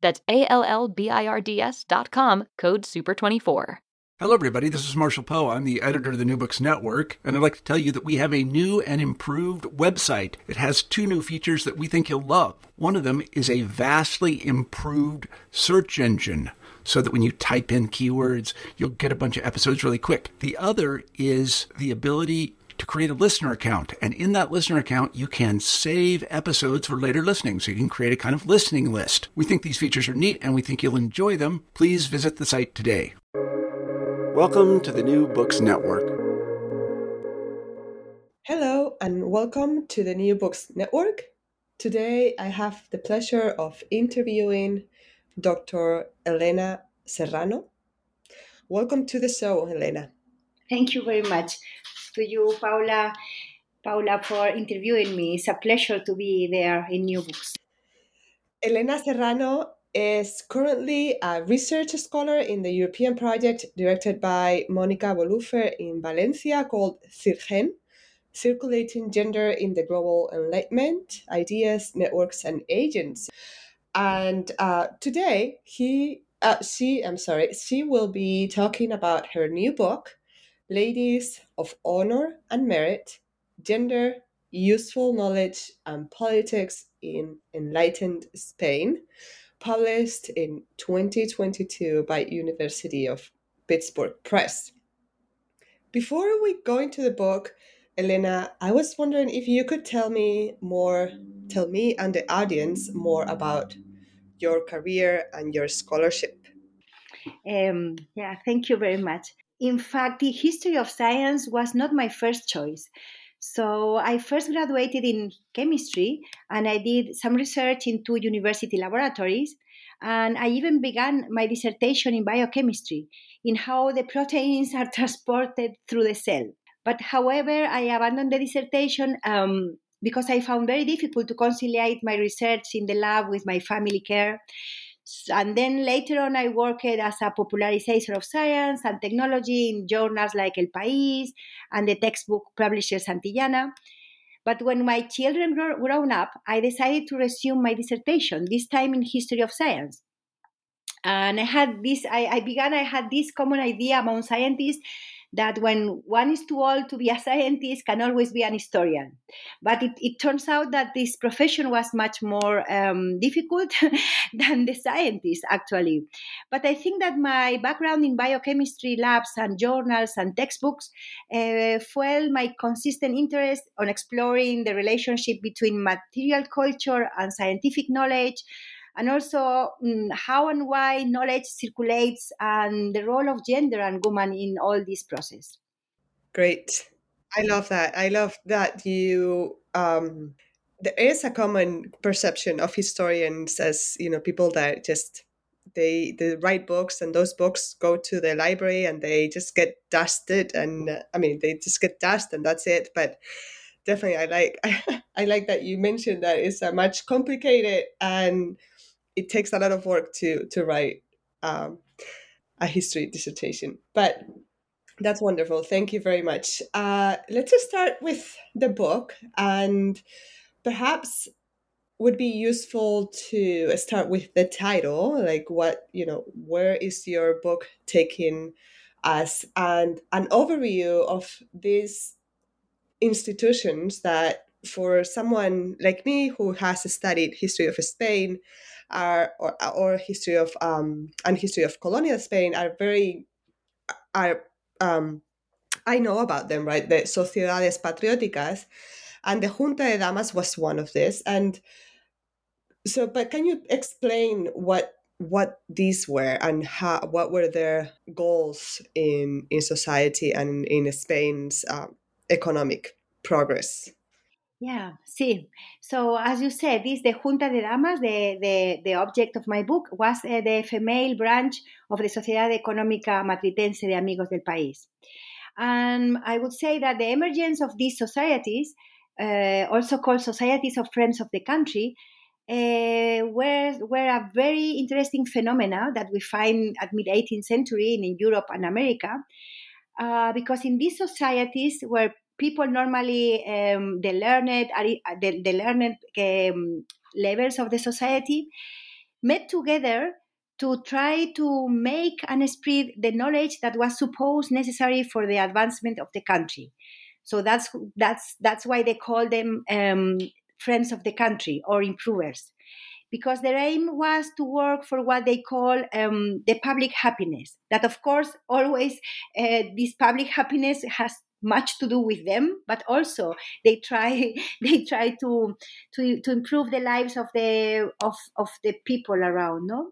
That's A L L B I R D S dot com, code SUPER24. Hello, everybody. This is Marshall Poe. I'm the editor of the New Books Network, and I'd like to tell you that we have a new and improved website. It has two new features that we think you'll love. One of them is a vastly improved search engine so that when you type in keywords, you'll get a bunch of episodes really quick. The other is the ability to create a listener account. And in that listener account, you can save episodes for later listening. So you can create a kind of listening list. We think these features are neat and we think you'll enjoy them. Please visit the site today. Welcome to the New Books Network. Hello, and welcome to the New Books Network. Today, I have the pleasure of interviewing Dr. Elena Serrano. Welcome to the show, Elena. Thank you very much to you, Paula, Paula, for interviewing me. It's a pleasure to be there in New Books. Elena Serrano is currently a research scholar in the European project directed by Monica Bolufer in Valencia called CIRGEN, Circulating Gender in the Global Enlightenment, Ideas, Networks, and Agents. And uh, today, he, uh, she, I'm sorry, she will be talking about her new book, Ladies of Honor and Merit, Gender, Useful Knowledge, and Politics in Enlightened Spain, published in 2022 by University of Pittsburgh Press. Before we go into the book, Elena, I was wondering if you could tell me more, tell me and the audience more about your career and your scholarship. Um, yeah, thank you very much. In fact, the history of science was not my first choice. So I first graduated in chemistry and I did some research in two university laboratories. And I even began my dissertation in biochemistry, in how the proteins are transported through the cell. But however, I abandoned the dissertation um, because I found very difficult to conciliate my research in the lab with my family care. And then later on, I worked as a popularizer of science and technology in journals like El País and the textbook publisher Santillana. But when my children grew, grown up, I decided to resume my dissertation, this time in history of science. And I had this, I, I began, I had this common idea among scientists that when one is too old to be a scientist can always be an historian. But it, it turns out that this profession was much more um, difficult than the scientist actually. But i think that my background in biochemistry labs and journals and textbooks uh, fueled my consistent interest on exploring the relationship between material culture and scientific knowledge and also um, how and why knowledge circulates and the role of gender and woman in all this process. Great. I love that. I love that you um, there is a common perception of historians as you know people that just they they write books and those books go to the library and they just get dusted and uh, I mean they just get dust and that's it. But definitely, I like I like that you mentioned that it's a much complicated and it takes a lot of work to to write. Um, a history dissertation. But that's wonderful. Thank you very much. Uh, let's just start with the book, and perhaps would be useful to start with the title, like what you know, where is your book taking us, and an overview of these institutions that for someone like me who has studied history of Spain are, or, or history of um, and history of colonial Spain are very are um, I know about them right? The sociedades patrióticas and the Junta de Damas was one of this. And so but can you explain what what these were and how what were their goals in in society and in Spain's um, economic progress yeah, see. So as you said, this the Junta de Damas, the, the, the object of my book, was uh, the female branch of the Sociedad Económica Matritense de Amigos del País. And I would say that the emergence of these societies, uh, also called Societies of Friends of the Country, uh, were, were a very interesting phenomena that we find at mid 18th century in Europe and America. Uh, because in these societies where people normally um, the learned the, the learned um, levels of the society met together to try to make and spread the knowledge that was supposed necessary for the advancement of the country. So that's that's that's why they call them um, friends of the country or improvers, because their aim was to work for what they call um, the public happiness. That of course always uh, this public happiness has much to do with them but also they try they try to to, to improve the lives of the of, of the people around no?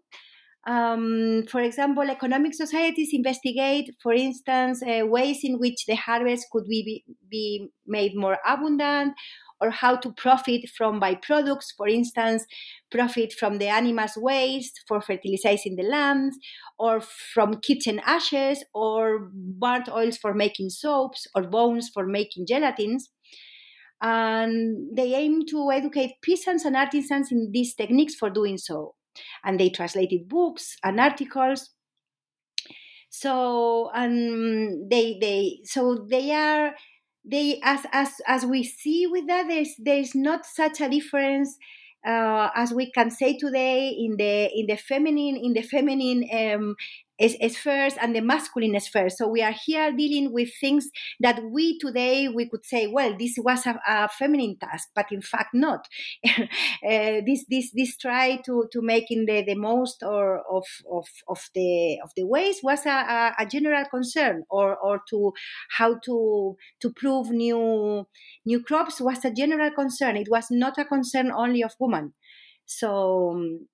Um, for example, economic societies investigate, for instance, uh, ways in which the harvest could be, be made more abundant or how to profit from byproducts, for instance, profit from the animals' waste for fertilizing the lands, or from kitchen ashes, or burnt oils for making soaps, or bones for making gelatins. And they aim to educate peasants and artisans in these techniques for doing so. And they translated books and articles so and they they so they are they as as as we see with that there's there's not such a difference uh, as we can say today in the in the feminine in the feminine um, spheres and the masculine spheres. So we are here dealing with things that we today we could say, well, this was a, a feminine task, but in fact not. uh, this this this try to to making the, the most or of, of of the of the ways was a, a, general concern, or or to how to to prove new new crops was a general concern. It was not a concern only of women. So um,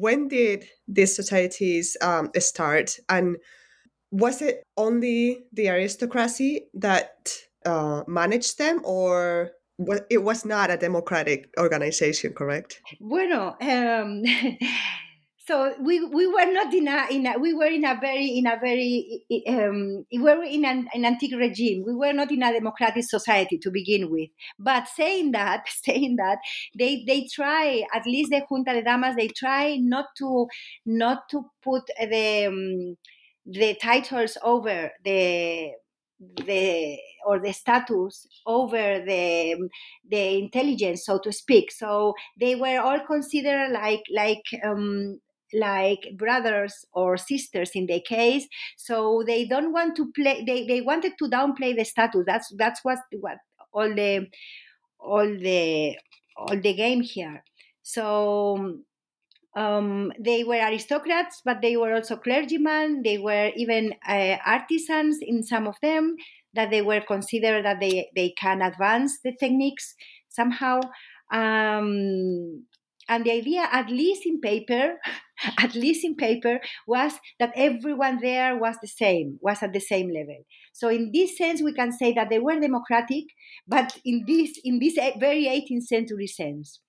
when did these societies um, start? And was it only the aristocracy that uh, managed them or it was not a democratic organization correct? Bueno um, so we we were not in a in a we were in a very in a very um, we were in an, an antique regime. We were not in a democratic society to begin with. But saying that saying that they they try at least the junta de damas they try not to not to put the um, the titles over the the or the status over the the intelligence so to speak. So they were all considered like like um, like brothers or sisters in the case. So they don't want to play they, they wanted to downplay the status. That's that's what what all the all the all the game here. So um, they were aristocrats but they were also clergymen. They were even uh, artisans in some of them that they were considered that they, they can advance the techniques somehow. Um, and the idea at least in paper at least in paper was that everyone there was the same was at the same level. So in this sense we can say that they were democratic but in this in this very 18th century sense.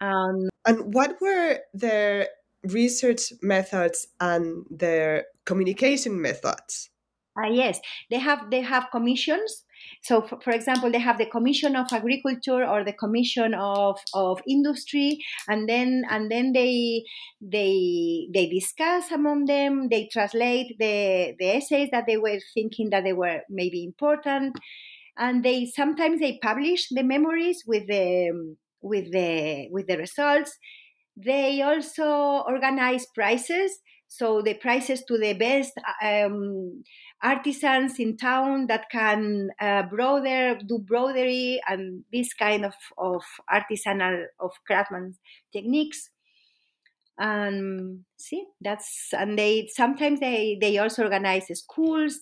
Um, and what were their research methods and their communication methods? Uh, yes. They have they have commissions so for, for, example they have the commission of agriculture or the commission of, of industry and then and then they they they discuss among them they translate the the essays that they were thinking that they were maybe important and they sometimes they publish the memories with the with the with the results. They also organize prizes so the prizes to the best um, artisans in town that can uh, do broderie and this kind of, of artisanal of craftsman techniques. And see that's and they sometimes they they also organize schools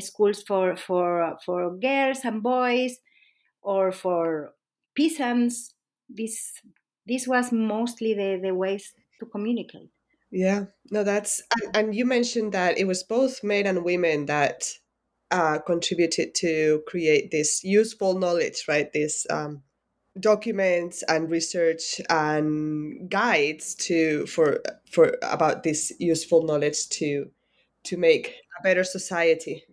schools for for for girls and boys or for peasants. This this was mostly the the ways to communicate yeah, no, that's and, and you mentioned that it was both men and women that uh, contributed to create this useful knowledge, right? This um, documents and research and guides to for for about this useful knowledge to to make a better society.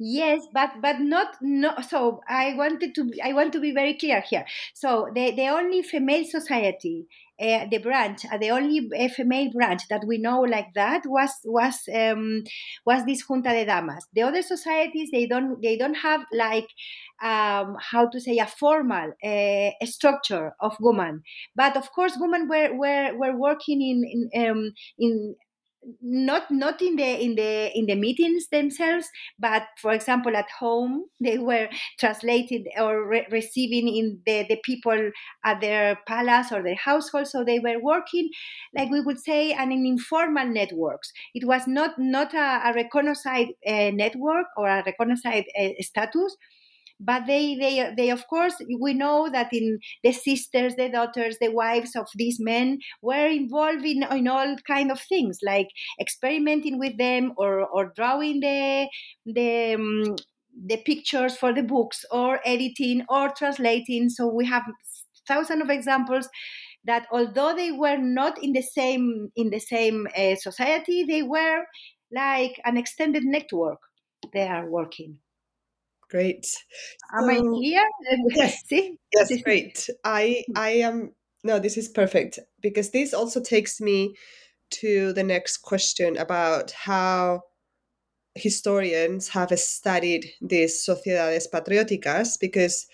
Yes, but but not no. So I wanted to I want to be very clear here. So the the only female society uh, the branch, uh, the only female branch that we know like that was was um, was this Junta de Damas. The other societies they don't they don't have like um, how to say a formal uh, structure of women, but of course women were were, were working in in, um, in not not in the in the in the meetings themselves but for example at home they were translated or re- receiving in the the people at their palace or their household so they were working like we would say in informal networks. It was not not a, a recognized uh, network or a recognized uh, status but they they they of course we know that in the sisters the daughters the wives of these men were involved in, in all kind of things like experimenting with them or or drawing the the um, the pictures for the books or editing or translating. So we have thousands of examples that although they were not in the same in the same uh, society they were like an extended network they are working Great. Am I here? Yes. yes, great. I mm. I am no, this is perfect because this also takes me to the next question about how historians have studied these sociedades patrióticas because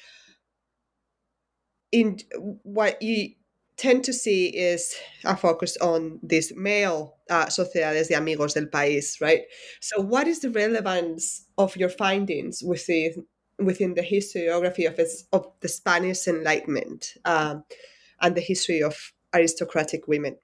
in what you tend to see is a focus on these male uh, sociedades de amigos del país, right? So, what is the relevance of your findings within within the historiography of, of the Spanish Enlightenment um, and the history of aristocratic women?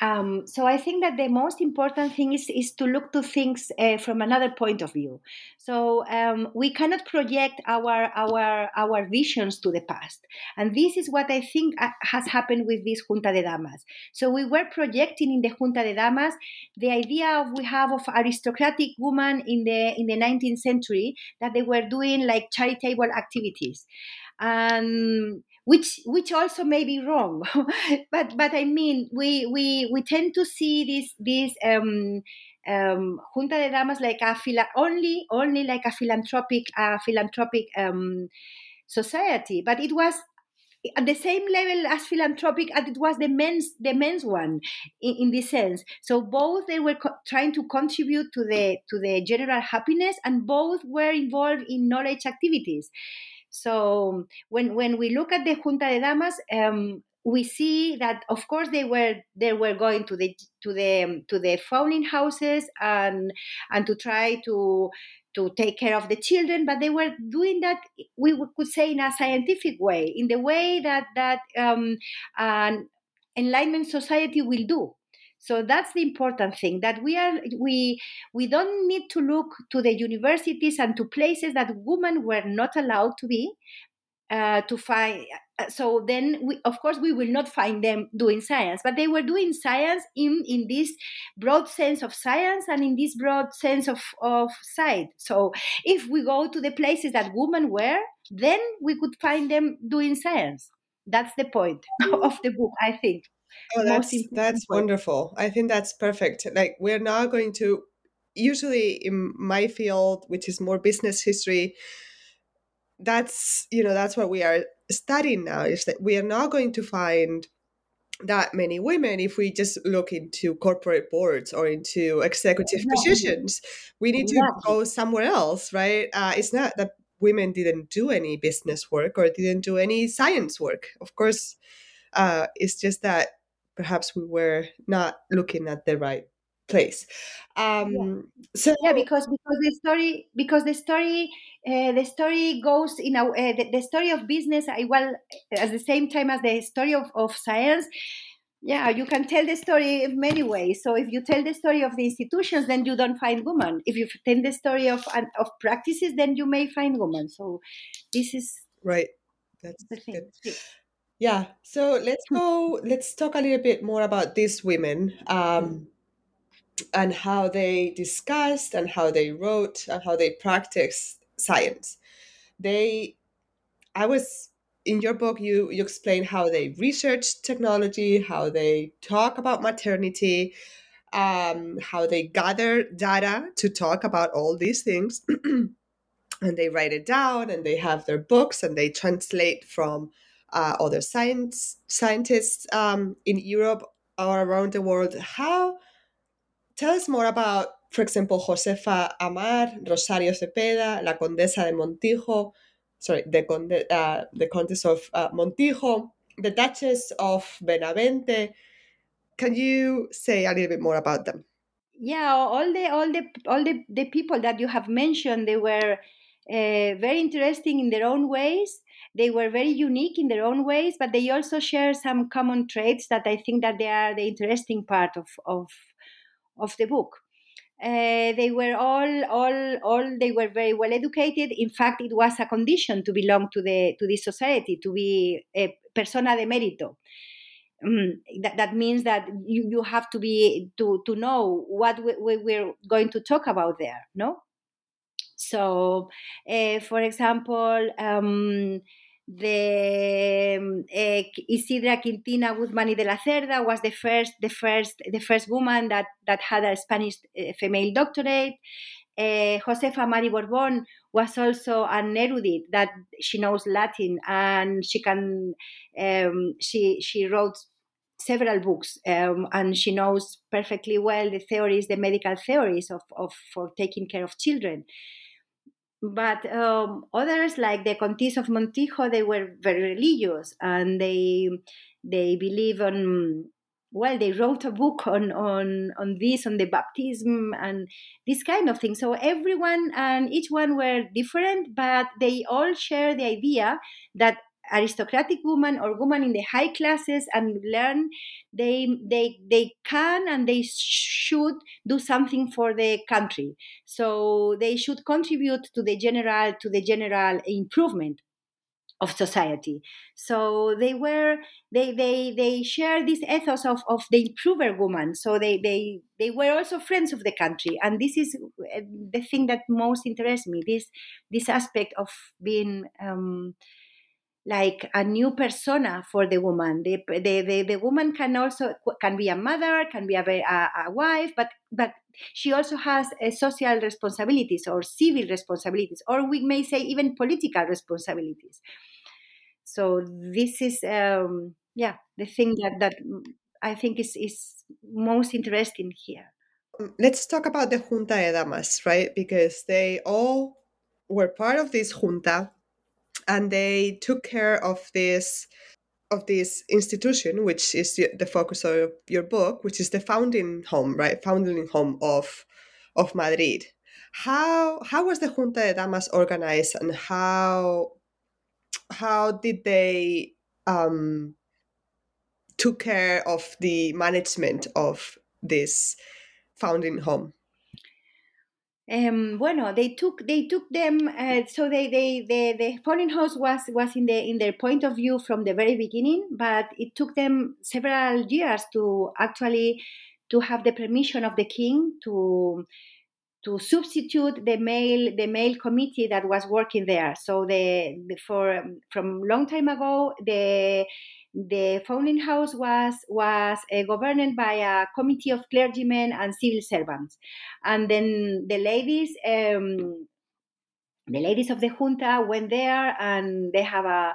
Um, so I think that the most important thing is, is to look to things uh, from another point of view. So um, we cannot project our our our visions to the past, and this is what I think uh, has happened with this Junta de Damas. So we were projecting in the Junta de Damas the idea of we have of aristocratic women in the in the 19th century that they were doing like charitable activities, and which which also may be wrong but but i mean we we we tend to see this this um um, Junta de Damas like a phila- only only like a philanthropic uh, philanthropic um, society, but it was at the same level as philanthropic as it was the men's the men's one in, in this sense. So both they were co- trying to contribute to the to the general happiness, and both were involved in knowledge activities. So when when we look at the Junta de Damas, um, we see that of course they were they were going to the to the to the founding houses and and to try to to take care of the children but they were doing that we could say in a scientific way in the way that that um, an enlightenment society will do so that's the important thing that we are we we don't need to look to the universities and to places that women were not allowed to be uh, to find uh, so then we, of course we will not find them doing science but they were doing science in in this broad sense of science and in this broad sense of of sight. So if we go to the places that women were then we could find them doing science. That's the point of the book i think Oh, that's that's wonderful. I think that's perfect. Like we're now going to usually in my field, which is more business history, that's you know that's what we are studying now is that we are not going to find that many women if we just look into corporate boards or into executive positions we need to go somewhere else right? Uh, it's not that women didn't do any business work or didn't do any science work. Of course uh, it's just that perhaps we were not looking at the right place. Um yeah. so yeah because because the story because the story uh, the story goes in a uh, the, the, story of business I well at the same time as the story of, of science yeah you can tell the story in many ways. So if you tell the story of the institutions then you don't find women. If you tell the story of of practices then you may find women. So this is right. That's the thing good. Yeah so let's go let's talk a little bit more about these women um, and how they discussed and how they wrote and how they practiced science. They, I was in your book, you you explain how they research technology, how they talk about maternity, um, how they gather data to talk about all these things, and they write it down, and they have their books, and they translate from uh, other science scientists um, in Europe or around the world. How Tell us more about, for example, Josefa Amar, Rosario Cepeda, La Condesa de Montijo, sorry, the, Conde, uh, the Countess of uh, Montijo, the Duchess of Benavente. Can you say a little bit more about them? Yeah, all the all the all the, the people that you have mentioned, they were uh, very interesting in their own ways. They were very unique in their own ways, but they also share some common traits that I think that they are the interesting part of of of the book. Uh, they were all, all, all. They were very well educated. In fact, it was a condition to belong to the to this society, to be a persona de mérito. Um, that, that means that you, you have to be to to know what we, we, we're going to talk about there. No. So, uh, for example. Um, the uh, Isidra Quintina Guzmán y de la Cerda was the first, the first, the first woman that, that had a Spanish uh, female doctorate. Uh, Josefa Amar y Borbón was also an erudite that she knows Latin and she can um, she she wrote several books um, and she knows perfectly well the theories, the medical theories of, of for taking care of children. But um, others, like the Contis of Montijo, they were very religious and they they believe on well they wrote a book on on on this on the baptism and this kind of thing. So everyone and each one were different but they all share the idea that aristocratic woman or woman in the high classes and learn they they they can and they should do something for the country. So they should contribute to the general to the general improvement of society. So they were they they they share this ethos of, of the improver woman. So they they they were also friends of the country. And this is uh, the thing that most interests me this this aspect of being um, like a new persona for the woman. The, the, the, the woman can also can be a mother, can be a, a, a wife, but but she also has uh, social responsibilities or civil responsibilities, or we may say even political responsibilities. So this is um, yeah the thing that that I think is is most interesting here. Mm, let's talk about the Junta de Damas, right? Because they all were part of this junta and they took care of this of this institution, which is the focus of your book, which is the founding home, right? Founding home of of Madrid. How how was the Junta de Damas organized, and how how did they um, took care of the management of this founding home? Um, bueno, they took they took them. Uh, so they they the the foreign house was was in the in their point of view from the very beginning, but it took them several years to actually to have the permission of the king to to substitute the male the male committee that was working there. So the, the for from long time ago the the founding house was was uh, governed by a committee of clergymen and civil servants, and then the ladies. Um, the ladies of the junta went there and they have a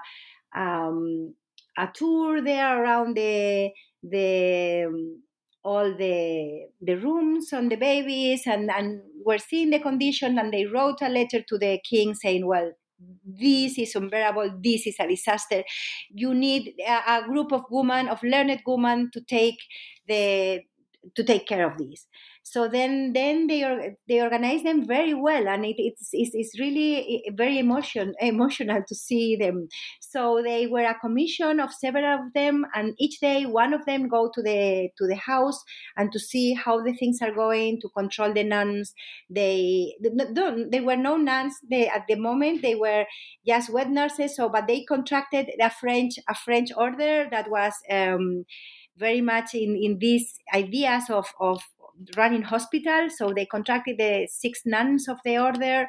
um, a tour there around the the um, all the the rooms on the babies and and were seeing the condition and they wrote a letter to the king saying well this is unbearable this is a disaster. You need a, a group of women of learned women to take the to take care of this so then then they they organize them very well and it, it's, it's, it's really very emotion emotional to see them. So they were a commission of several of them and each day one of them go to the to the house and to see how the things are going to control the nuns. They they were no nuns. They at the moment they were just wet nurses so but they contracted a french a french order that was um, very much in, in these ideas of, of running hospitals. So they contracted the six nuns of the order.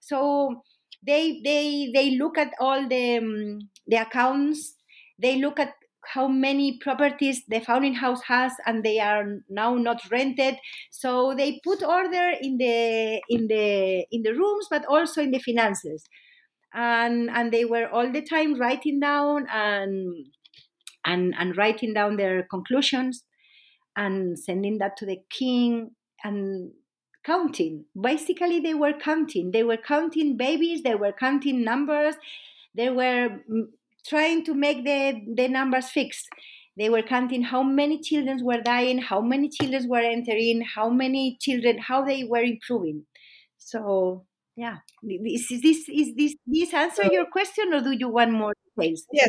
So they they they look at all the um, the accounts. They look at how many properties the founding house has and they are now not rented so they put order in the in the in the rooms but also in the finances and and they were all the time writing down and and and writing down their conclusions and sending that to the king and counting. Basically, they were counting. They were counting babies, they were counting numbers, they were mm, trying to make the, the numbers fixed. They were counting how many children were dying, how many children were entering, how many children, how they were improving. So, yeah, is this is this this answer your question, or do you want more details? Yes,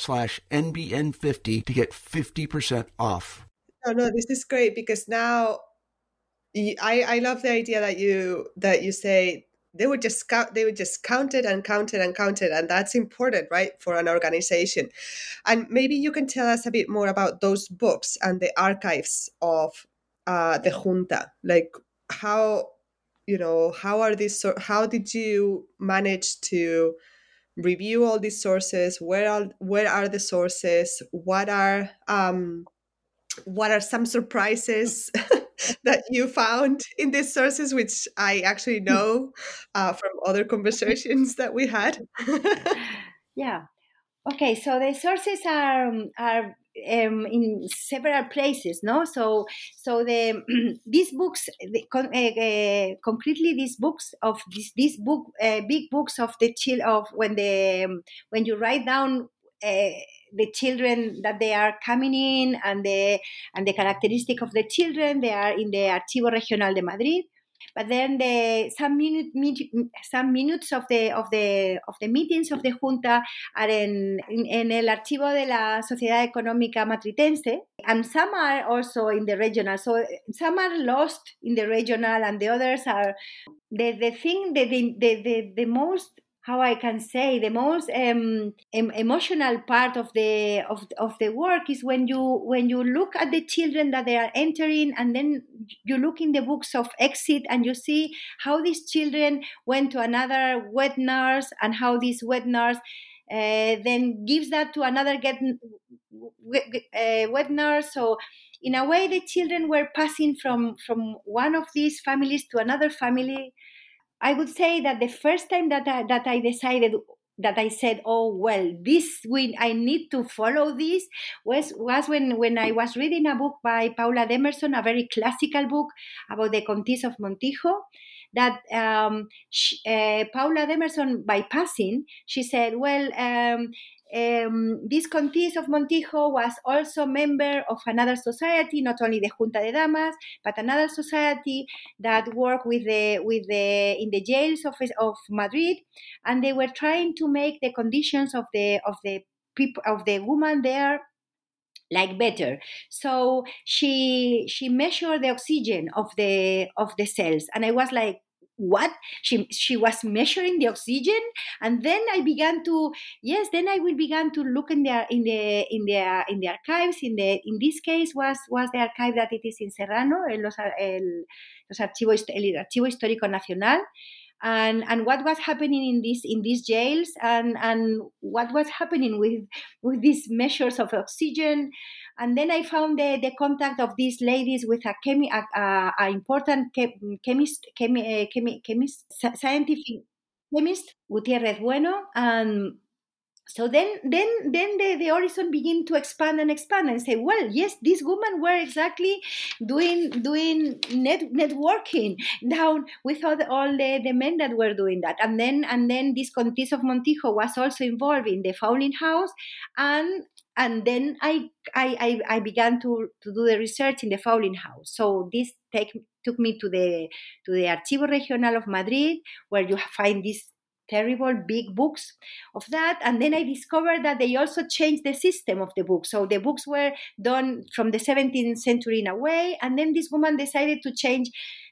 slash NBN50 to get 50% off. No, no, this is great because now I, I love the idea that you that you say they would just count they would just count it and count it and count it and that's important right for an organization and maybe you can tell us a bit more about those books and the archives of uh, the junta like how you know how are these how did you manage to review all these sources where are where are the sources what are um, what are some surprises that you found in these sources which i actually know uh, from other conversations that we had. Yeah okay so the sources are um, are um, in several places no? So so the these books the, uh, uh, concretely these books of this this book uh, big books of the chill of when the um, when you write down the children that they are coming in and the and the characteristic of the children they are in the archivo regional de madrid but then the some minute, some minutes of the of the of the meetings of the junta are in, in, el archivo de la Sociedad Económica Matritense, and some are also in the regional. So some are lost in the regional, and the others are the the thing the the the, the most how I can say the most um, em- emotional part of the of, of the work is when you when you look at the children that they are entering and then you look in the books of exit and you see how these children went to another wet nurse and how this wet nurse uh, then gives that to another get uh, wet nurse. So in a way the children were passing from from one of these families to another family I would say that the first time that I, that I decided that I said, "Oh well, this we I need to follow this." Was was when when I was reading a book by Paula Demerson, a very classical book about the Comtesse of Montijo. That um, she, uh, Paula Demerson, by passing, she said, "Well, um, um, this Comtesse of Montijo was also member of another society, not only the Junta de Damas, but another society that worked with the with the in the jails of of Madrid, and they were trying to make the conditions of the of the people of the woman there like better. So she she measured the oxygen of the of the cells and i was like what? She she was measuring the oxygen and then i began to yes then i will begin to look in the in the in the in the archives. In the in this case was was the archive that it is in serrano el, los, el, los archivos, el archivo histórico nacional. And and what was happening in these in these jails and and what was happening with with these measures of oxygen and then I found the, the contact of these ladies with a, chemi- a, a, a important chemist, chemi- uh, chemi- chemist, scientific chemist, Gutierrez Bueno, and so then then then the, the horizon begin to expand and expand and say well yes these women were exactly doing doing net networking down with all, the, all the, the men that were doing that. And then and then this Comtesse of Montijo was also involved in the Foundling House and and then I, I, I, began to, to do the research in the Foundling House. So this take, took me to the to the Archivo Regional of Madrid, where you find these terrible big books of that. And then I discovered that they also changed the system of the book. So the books were done from the 17th century in a way, and then this woman decided to change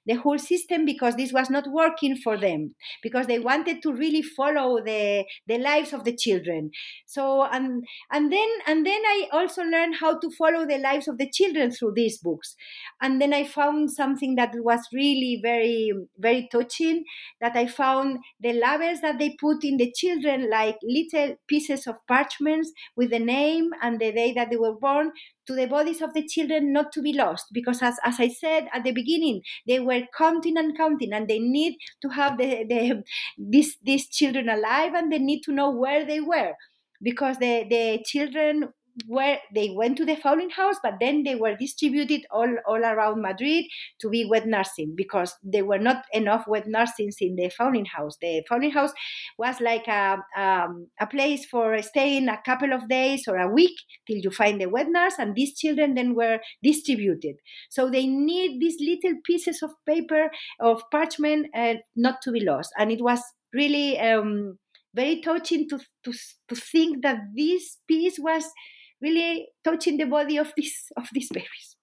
the whole system because this was not working for them because they wanted to really follow the the lives of the children. So and and then and then i also learned how to follow the lives of the children through these books. And then i found something that was really very very touching that i found the labels that they put in the children like little pieces of parchments with the name and the day that they were born to the bodies of the children not to be lost because as, as i said at the beginning they were counting and counting and they need to have the, the these these children alive and they need to know where they were because the the children where they went to the Foundling House, but then they were distributed all, all around Madrid to be wet nursing because there were not enough wet nursings in the Foundling House. The Foundling House was like a, um, a place for staying a couple of days or a week till you find the wet nurse, and these children then were distributed. So they need these little pieces of paper, of parchment, uh, not to be lost. And it was really um, very touching to, to, to think that this piece was really touching the body of these of these babies.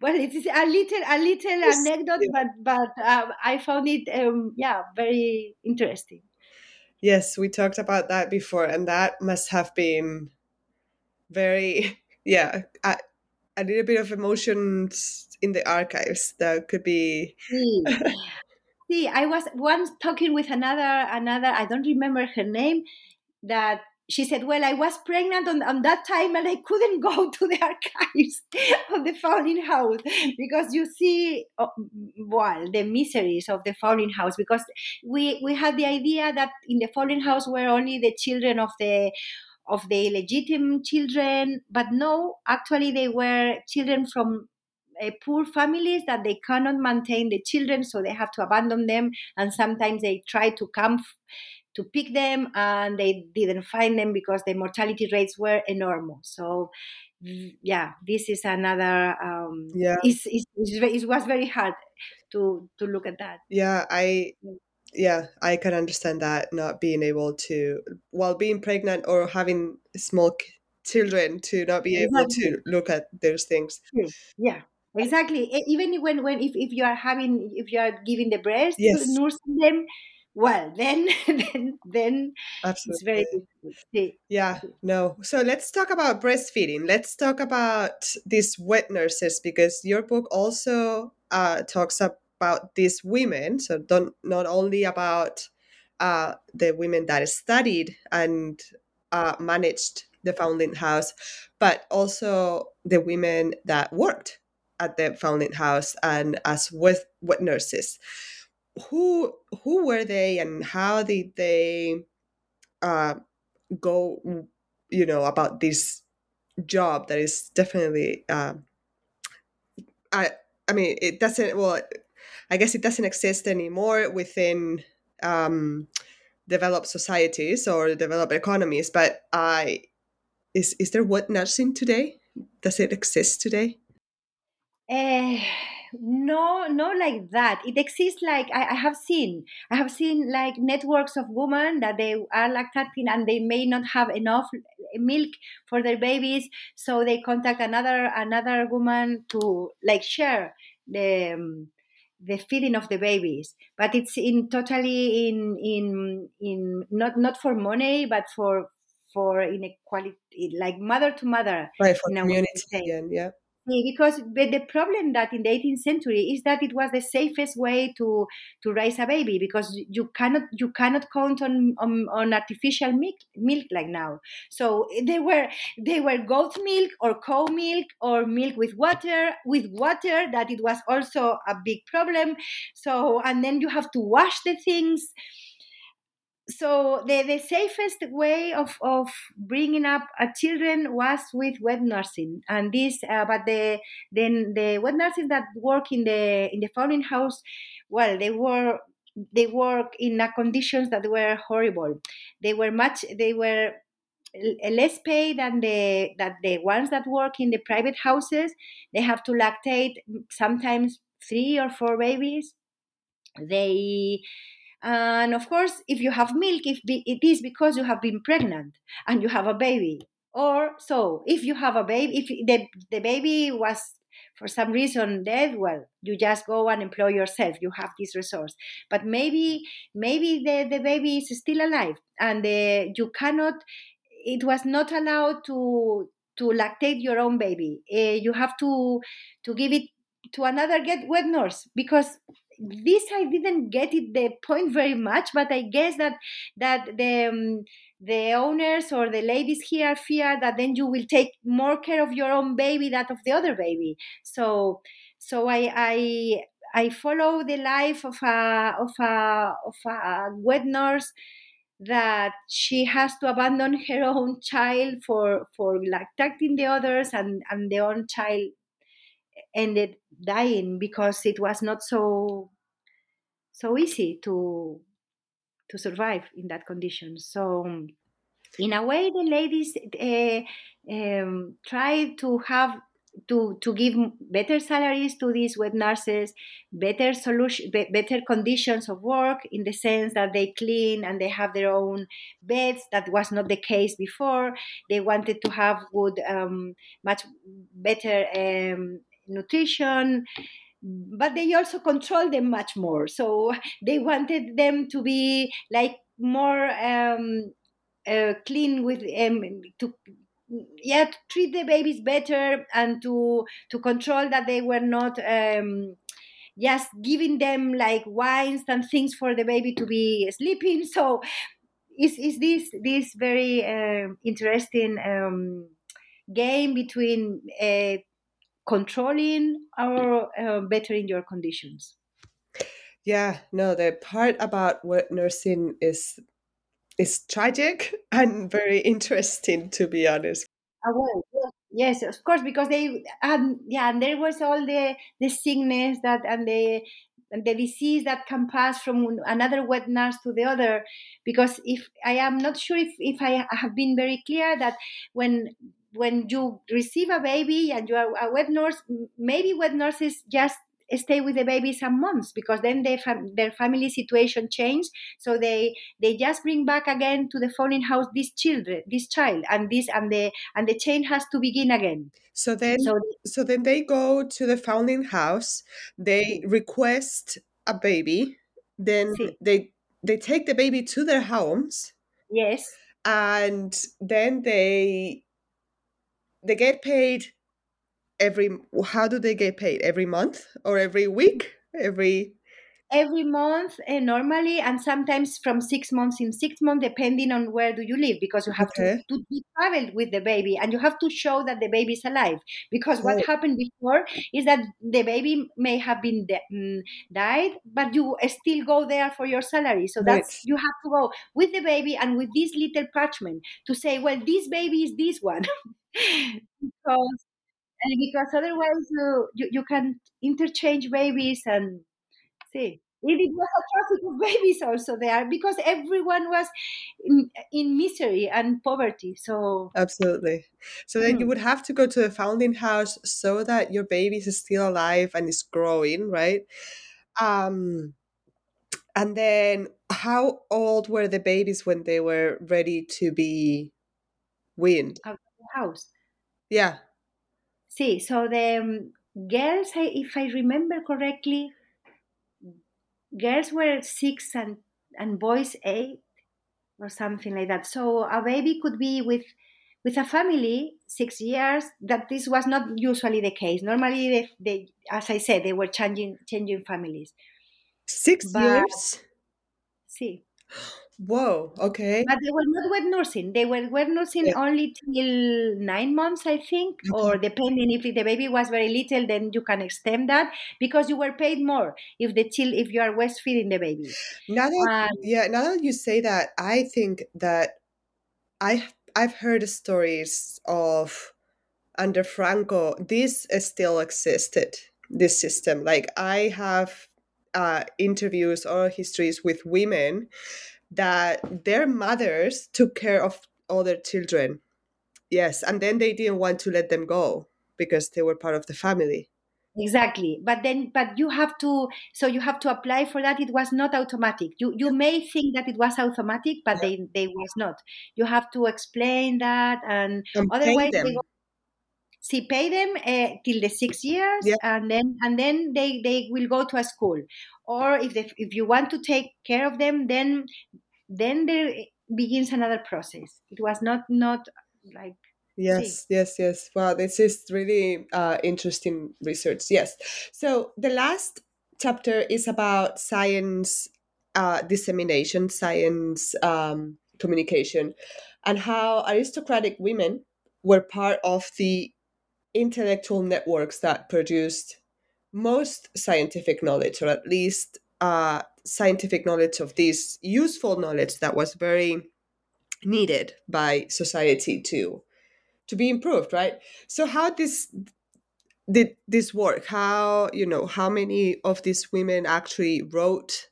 Well, it is a little a little yes, anecdote, but but uh, I found it um, yeah very interesting. Yes, we talked about that before, and that must have been very yeah a, a little bit of emotions in the archives that could be. See, See, I was once talking with another another I don't remember her name that she said, Well, I was pregnant on, on that time and I couldn't go to the archives of the Foundling House because you see, oh, well, the miseries of the Foundling House because we, we had the idea that in the Foundling House were only the children of the of the illegitimate children, but no, actually they were children from uh, poor families that they cannot maintain the children, so they have to abandon them, and sometimes they try to come to pick them and they didn't find them because the mortality rates were enormous. So yeah this is another um yeah. it's, it's, it was very hard to to look at that. Yeah i yeah i can understand that not being able to while being pregnant or having small children to not be able exactly. to look at those things. Yeah exactly. Even when when if, if you are having if you are giving the breast yes. nursing them well then then then Absolutely. it's very difficult. yeah no. So let's talk about breastfeeding. Let's talk about these wet nurses because your book also uh, talks about these women. So don't not only about uh, the women that studied and uh, managed the foundling house but also the women that worked at the foundling house and as wet, wet nurses who who were they and how did they uh, go you know about this job that is definitely uh, I I mean it doesn't well I guess it doesn't exist anymore within um, developed societies or developed economies but I is is there wet nursing today? Does it exist today? Uh, no no like that. It exists like I, I, have seen i have seen like networks of women that they are lactating and they may not have enough milk for their babies so they contact another another woman to like share the um, the feeding of the babies. But it's in totally in in in not not for money but for for inequality like mother to mother right for community yeah because the problem that in the 18th century is that it was the safest way to to raise a baby because you cannot you cannot count on on, on artificial milk, milk like now. So eh, they were they were goat milk or cow milk or milk with water with water that it was also a big problem. So and then you have to wash the things so the, the safest way of, of bringing up a children was with wet nursing. And this uh, but the then the wet nurses that work in the in the founding house well they were they work in conditions that were horrible. They were much they were less paid than the that the ones that work in the private houses. They have to lactate sometimes three or four babies. They and of course, if you have milk, if it is because you have been pregnant and you have a baby. Or so, if you have a baby, if the, the baby was for some reason dead, well, you just go and employ yourself. You have this resource. But maybe, maybe the, the baby is still alive and the, you cannot, it was not allowed to to lactate your own baby. Uh, you have to to give it to another get wet nurse because this I didn't get it the point very much, but I guess that that the um, the owners or the ladies here fear that then you will take more care of your own baby than of the other baby. So so I I I follow the life of a of a of a wet nurse that she has to abandon her own child for for lactating the others and and the own child ended dying because it was not so so easy to to survive in that condition. So in a way, the ladies uh, um, try to have to to give better salaries to these wet nurses, better solution, be, better conditions of work in the sense that they clean and they have their own beds. That was not the case before. They wanted to have good, um, much better um, nutrition but they also control them much more. So they wanted them to be like more um, uh, clean with um, to yeah to treat the babies better and to to control that they were not um, just giving them like wines and things for the baby to be sleeping. So is is this this very uh, interesting um, game between uh, controlling or uh, bettering your conditions. Yeah, no, the part about what nursing is is tragic and very interesting, to be honest. Uh, well, yes, of course, because they and yeah, and there was all the the sickness that and the and the disease that can pass from another wet nurse to the other. Because if I am not sure if if I have been very clear that when when you receive a baby and you are a wet nurse, maybe wet nurses just stay with the baby some months because then their, fam- their family situation changed so they they just bring back again to the founding house this children this child and this and the and the chain has to begin again. So then so, so then they go to the founding house they request a baby then sí. they they take the baby to their homes yes. and then they they get paid every how do they get paid? Every month or every week? Every every month uh, normally and sometimes from six months in six months depending on where do you live because you have Okay. to, to be traveled with the baby and you have to show that the baby is alive because what Right. happened before is that the baby may have been de- mm, died but you still go there for your salary so that's Right. you have to go with the baby and with this little parchment to say well this baby is this one because and because otherwise you, you you can interchange babies and see it it was a traffic of babies also there because everyone was in, in misery and poverty so Absolutely. So then you Mm. would have to go to the founding house so that your baby is still alive and is growing, right? Um, and then how old were the babies when they were ready to be weaned? out of the house Yeah. see so the um, girls if i remember correctly girls were six and and boys eight or something like that. So a baby could be with with a family six years that this was not usually the case. Normally they, they as i said they were changing changing families. Six But- years? see Whoa, okay. but they were not wet nursing they were wet nursing Yeah. only till nine months i think or depending if the baby was very little then you can extend that because you were paid more if the child if you are breastfeeding the baby Now that and yeah, now that you say that, I think that I I've heard stories of under Franco, this still existed, this system. Like I have uh, interviews or histories with women that their mothers took care of all their children. Yes, and then they didn't want to let them go because they were part of the family. exactly but then but you have to so you have to apply for that it was not automatic you you may think that it was automatic but they they was not you have to explain that and And otherwise them. they go see pay them uh, till the six years Yeah. and then and then they they will go to a school or if they, if you want to take care of them then then there begins another process it was not not like Yes, yes, yes. Wow, this is really uh, interesting research. Yes. So the last chapter is about science uh, dissemination, science um, communication, and how aristocratic women were part of the intellectual networks that produced most scientific knowledge, or at least uh, scientific knowledge of this useful knowledge that was very needed by society to to be improved right? So how this did this work? How you know how many of these women actually wrote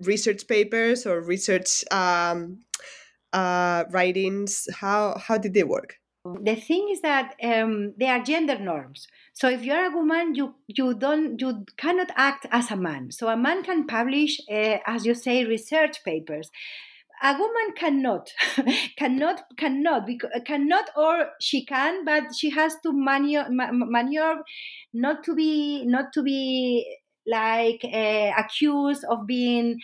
research papers or research um, uh, writings? How how did they work the thing is that um, there are gender norms. So if you're a woman you you don't you cannot act as a man. So a man can publish uh, as you say research papers. A woman cannot cannot cannot cannot or she can but she has to maneuver, maneuver not to be not to be like uh, accused of being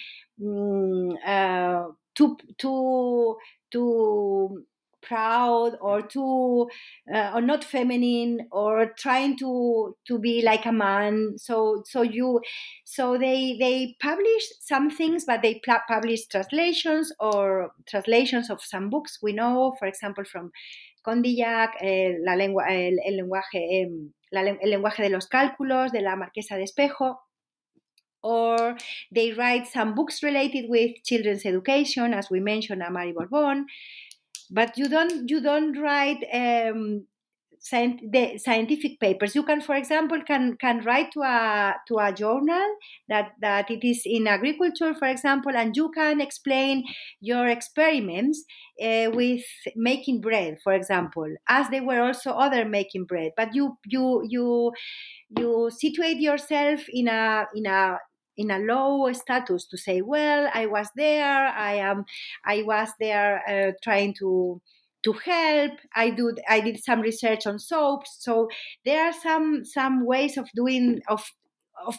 um, uh, too too too proud or too uh, or not feminine or trying to to be like a man. So so you so they they publish some things but they pl- publish translations or translations of some books. We know for example from Condillac eh, la lengua el, el lenguaje eh, la, el lenguaje de los cálculos de la marquesa de Espeja. Or they write some books related with children's education as we mentioned Amar y Borbón but you don't you don't write um, the scientific papers. You can, for example, can can write to a to a journal that that it is in agriculture, for example, and you can explain your experiments uh, with making bread, for example, as there were also other making bread. But you you you you situate yourself in a in a in a low status to say well i was there i am i was there uh, trying to to help. I do i did some research on soaps. So there are some some ways of doing of of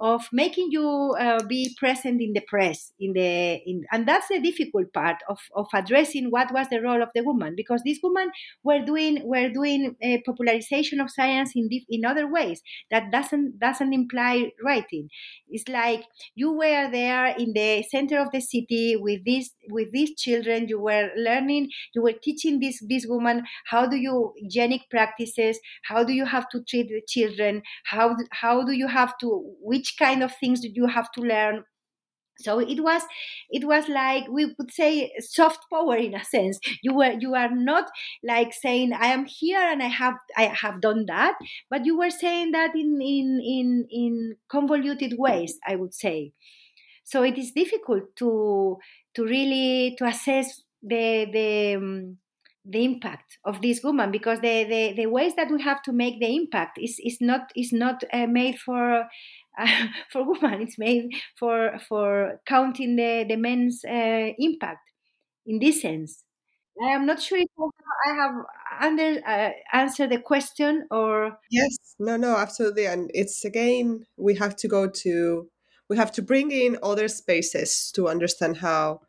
of making you uh, be present in the press in the in, and that's the difficult part of, of addressing what was the role of the woman because these women were doing were doing a popularization of science in in other ways that doesn't doesn't imply writing. It's like you were there in the center of the city with these with these children you were learning you were teaching this this woman how do you hygienic practices how do you have to treat the children how how do you have to which kind of things do you have to learn. So it was it was like we would say soft power in a sense. You were you are not like saying i am here and i have i have done that but you were saying that in in in in convoluted ways i would say. So it is difficult to to really to assess the the um, the impact of this woman because the, the, the ways that we have to make the impact is, is not is not uh, made for uh, for women it's made for for counting the the men's uh, impact in this sense. I am not sure if I have under, uh, answered the question or yes. No no absolutely. And it's again we have to go to we have to bring in other spaces to understand how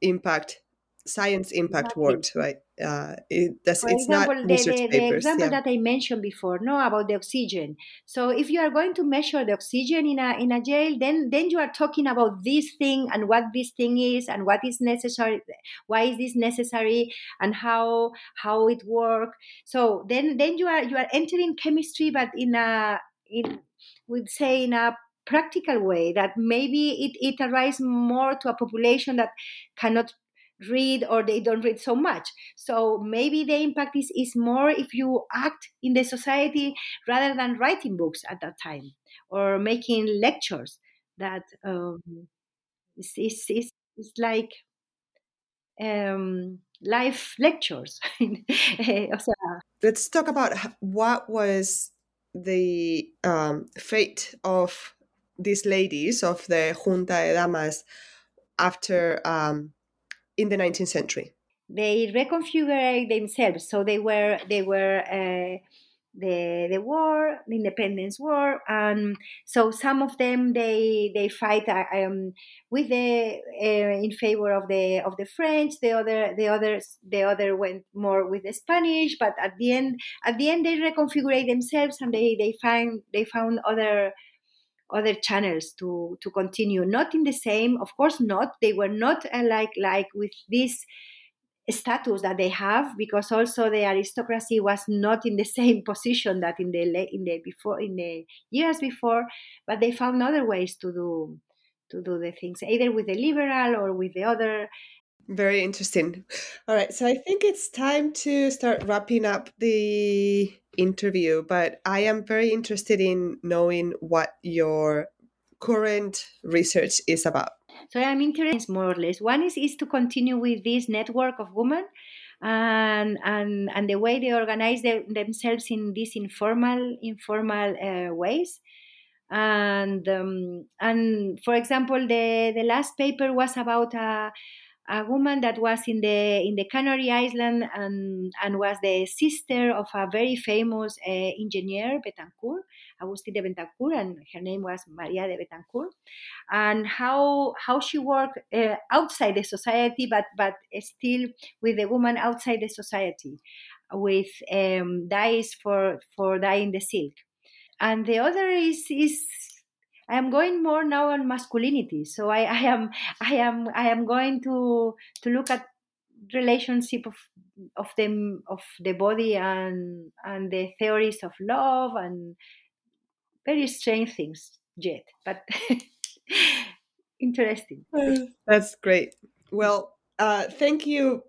impact science impact exactly. worked right uh, it, that's, For it's example, not the, research the, papers, the example yeah. that I mentioned before, no, about the oxygen. So if you are going to measure the oxygen in a in a jail, then then you are talking about this thing and what this thing is and what is necessary, why is this necessary, and how how it work. So then then you are you are entering chemistry, but in a in would say in a practical way that maybe it, it arrives more to a population that cannot read or they don't read so much. So maybe the impact is, is more if you act in the society rather than writing books at that time or making lectures that um, is, is, is, is like um, live lectures. Let's talk about what was the um, fate of these ladies of the junta de damas after um, in the 19th century? They reconfigured themselves, so they were they were uh, the the war, the independence war, and so some of them they they fight uh, um, with the uh, in favor of the of the French. The other the others the other went more with the Spanish, but at the end at the end they reconfigured themselves and they they find they found other other channels to to continue. Not in the same of course not. They were not uh, like like with this status that they have because also the aristocracy was not in the same position that in the in the before in the years before but they found other ways to do to do the things either with the liberal or with the other very interesting all right so i think it's time to start wrapping up the interview, but I am very interested in knowing what your current research is about. So I'm interested more or less. One is, is to continue with this network of women and and and the way they organize the, themselves in these informal informal uh, ways and um, and for example the the last paper was about a a woman that was in the in the Canary Island and and was the sister of a very famous uh, engineer Betancourt, Agustín de Betancourt, and her name was Maria de Betancourt, and how how she worked uh, outside the society, but but still with the woman outside the society, with um, dyes for for dyeing the silk, and the other is is I am going more now on masculinity. So I, I am I am I am going to to look at relationship of of them of the body and and the theories of love and very strange things yet, but interesting. That's great. Well, uh, thank you,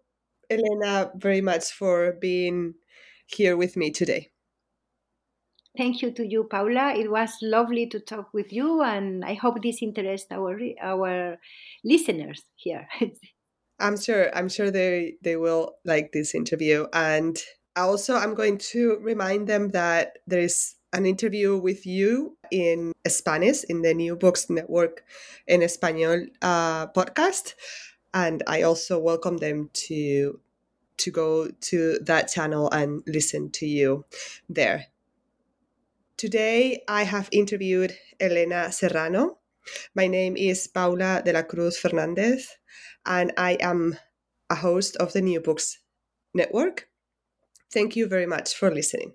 Elena, very much for being here with me today. Thank you to you, Paula. It was lovely to talk with you, and I hope this interests our our listeners here. I'm sure. I'm sure they they will like this interview, and also I'm going to remind them that there is an interview with you in Spanish in the New Books Network in Español uh, podcast, and I also welcome them to to go to that channel and listen to you there. Today, I have interviewed Elena Serrano. My name is Paula de la Cruz Fernandez, and I am a host of the New Books Network. Thank you very much for listening.